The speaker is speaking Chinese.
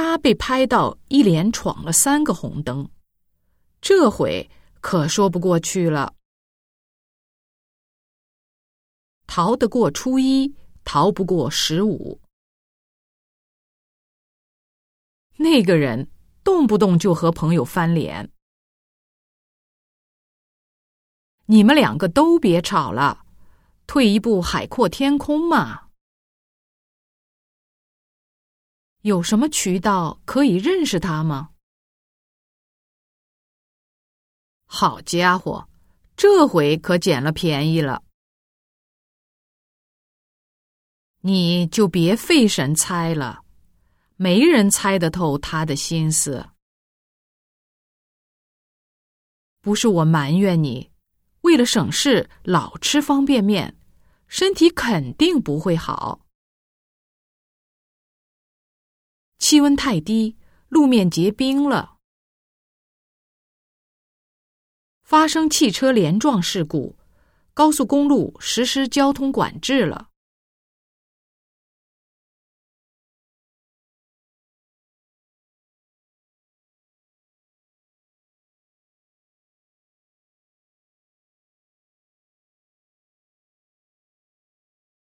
他被拍到一连闯了三个红灯，这回可说不过去了。逃得过初一，逃不过十五。那个人动不动就和朋友翻脸，你们两个都别吵了，退一步海阔天空嘛。有什么渠道可以认识他吗？好家伙，这回可捡了便宜了。你就别费神猜了。没人猜得透他的心思。不是我埋怨你，为了省事老吃方便面，身体肯定不会好。气温太低，路面结冰了，发生汽车连撞事故，高速公路实施交通管制了。